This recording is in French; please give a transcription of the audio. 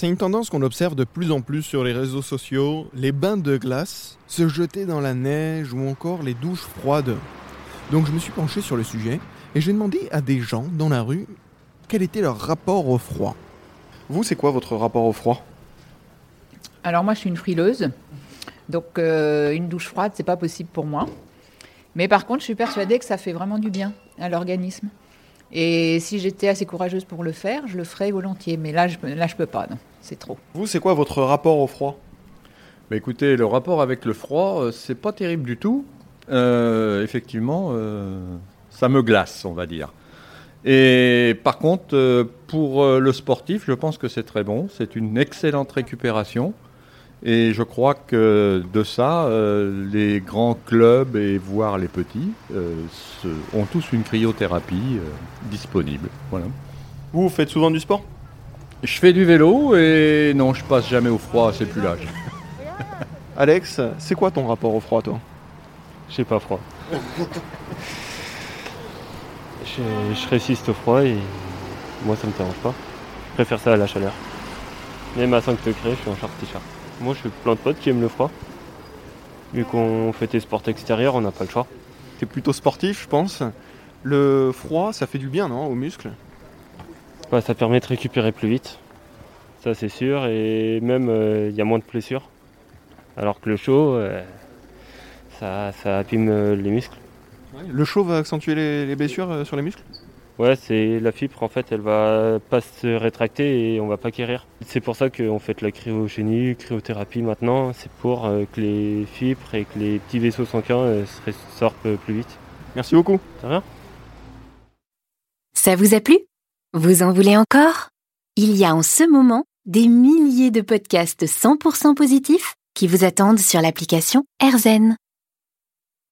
C'est une tendance qu'on observe de plus en plus sur les réseaux sociaux, les bains de glace, se jeter dans la neige ou encore les douches froides. Donc je me suis penché sur le sujet et j'ai demandé à des gens dans la rue quel était leur rapport au froid. Vous, c'est quoi votre rapport au froid? Alors moi, je suis une frileuse, donc euh, une douche froide, c'est pas possible pour moi. Mais par contre, je suis persuadée que ça fait vraiment du bien à l'organisme. Et si j'étais assez courageuse pour le faire, je le ferais volontiers. Mais là, je, là, je peux pas, non, c'est trop. Vous, c'est quoi votre rapport au froid? Bah, écoutez, le rapport avec le froid, euh, c'est pas terrible du tout. Euh, effectivement, euh, ça me glace, on va dire. Et par contre, pour le sportif, je pense que c'est très bon. C'est une excellente récupération. Et je crois que de ça, euh, les grands clubs et voire les petits euh, se- ont tous une cryothérapie euh, disponible. Voilà. Vous, vous faites souvent du sport? Je fais du vélo et non, je passe jamais au froid, c'est plus l'âge. Alex, c'est quoi ton rapport au froid, toi? J'ai pas froid. je, je résiste au froid et moi ça me dérange pas. Je préfère ça à la chaleur. Même à 5 degrés, je suis en short t-shirt. Moi je suis plein de potes qui aiment le froid. Vu qu'on fait des sports extérieurs, on n'a pas le choix. T'es plutôt sportif, je pense. Le froid, ça fait du bien, non, aux muscles Bah, ça permet de récupérer plus vite. Ça c'est sûr. Et même il y a moins de blessures. Alors que le chaud, euh, ça, ça abîme euh, les muscles. Le chaud va accentuer les, les blessures euh, sur les muscles? Ouais, c'est la fibre en fait, elle va pas se rétracter et on va pas guérir. C'est pour ça qu'on fait de la cryogénie, cryothérapie maintenant. C'est pour euh, que les fibres et que les petits vaisseaux sanguins euh, se ressortent euh, plus vite. Merci beaucoup. Ça va Ça vous a plu? Vous en voulez encore? Il y a en ce moment des milliers de podcasts 100% positifs qui vous attendent sur l'application AirZen.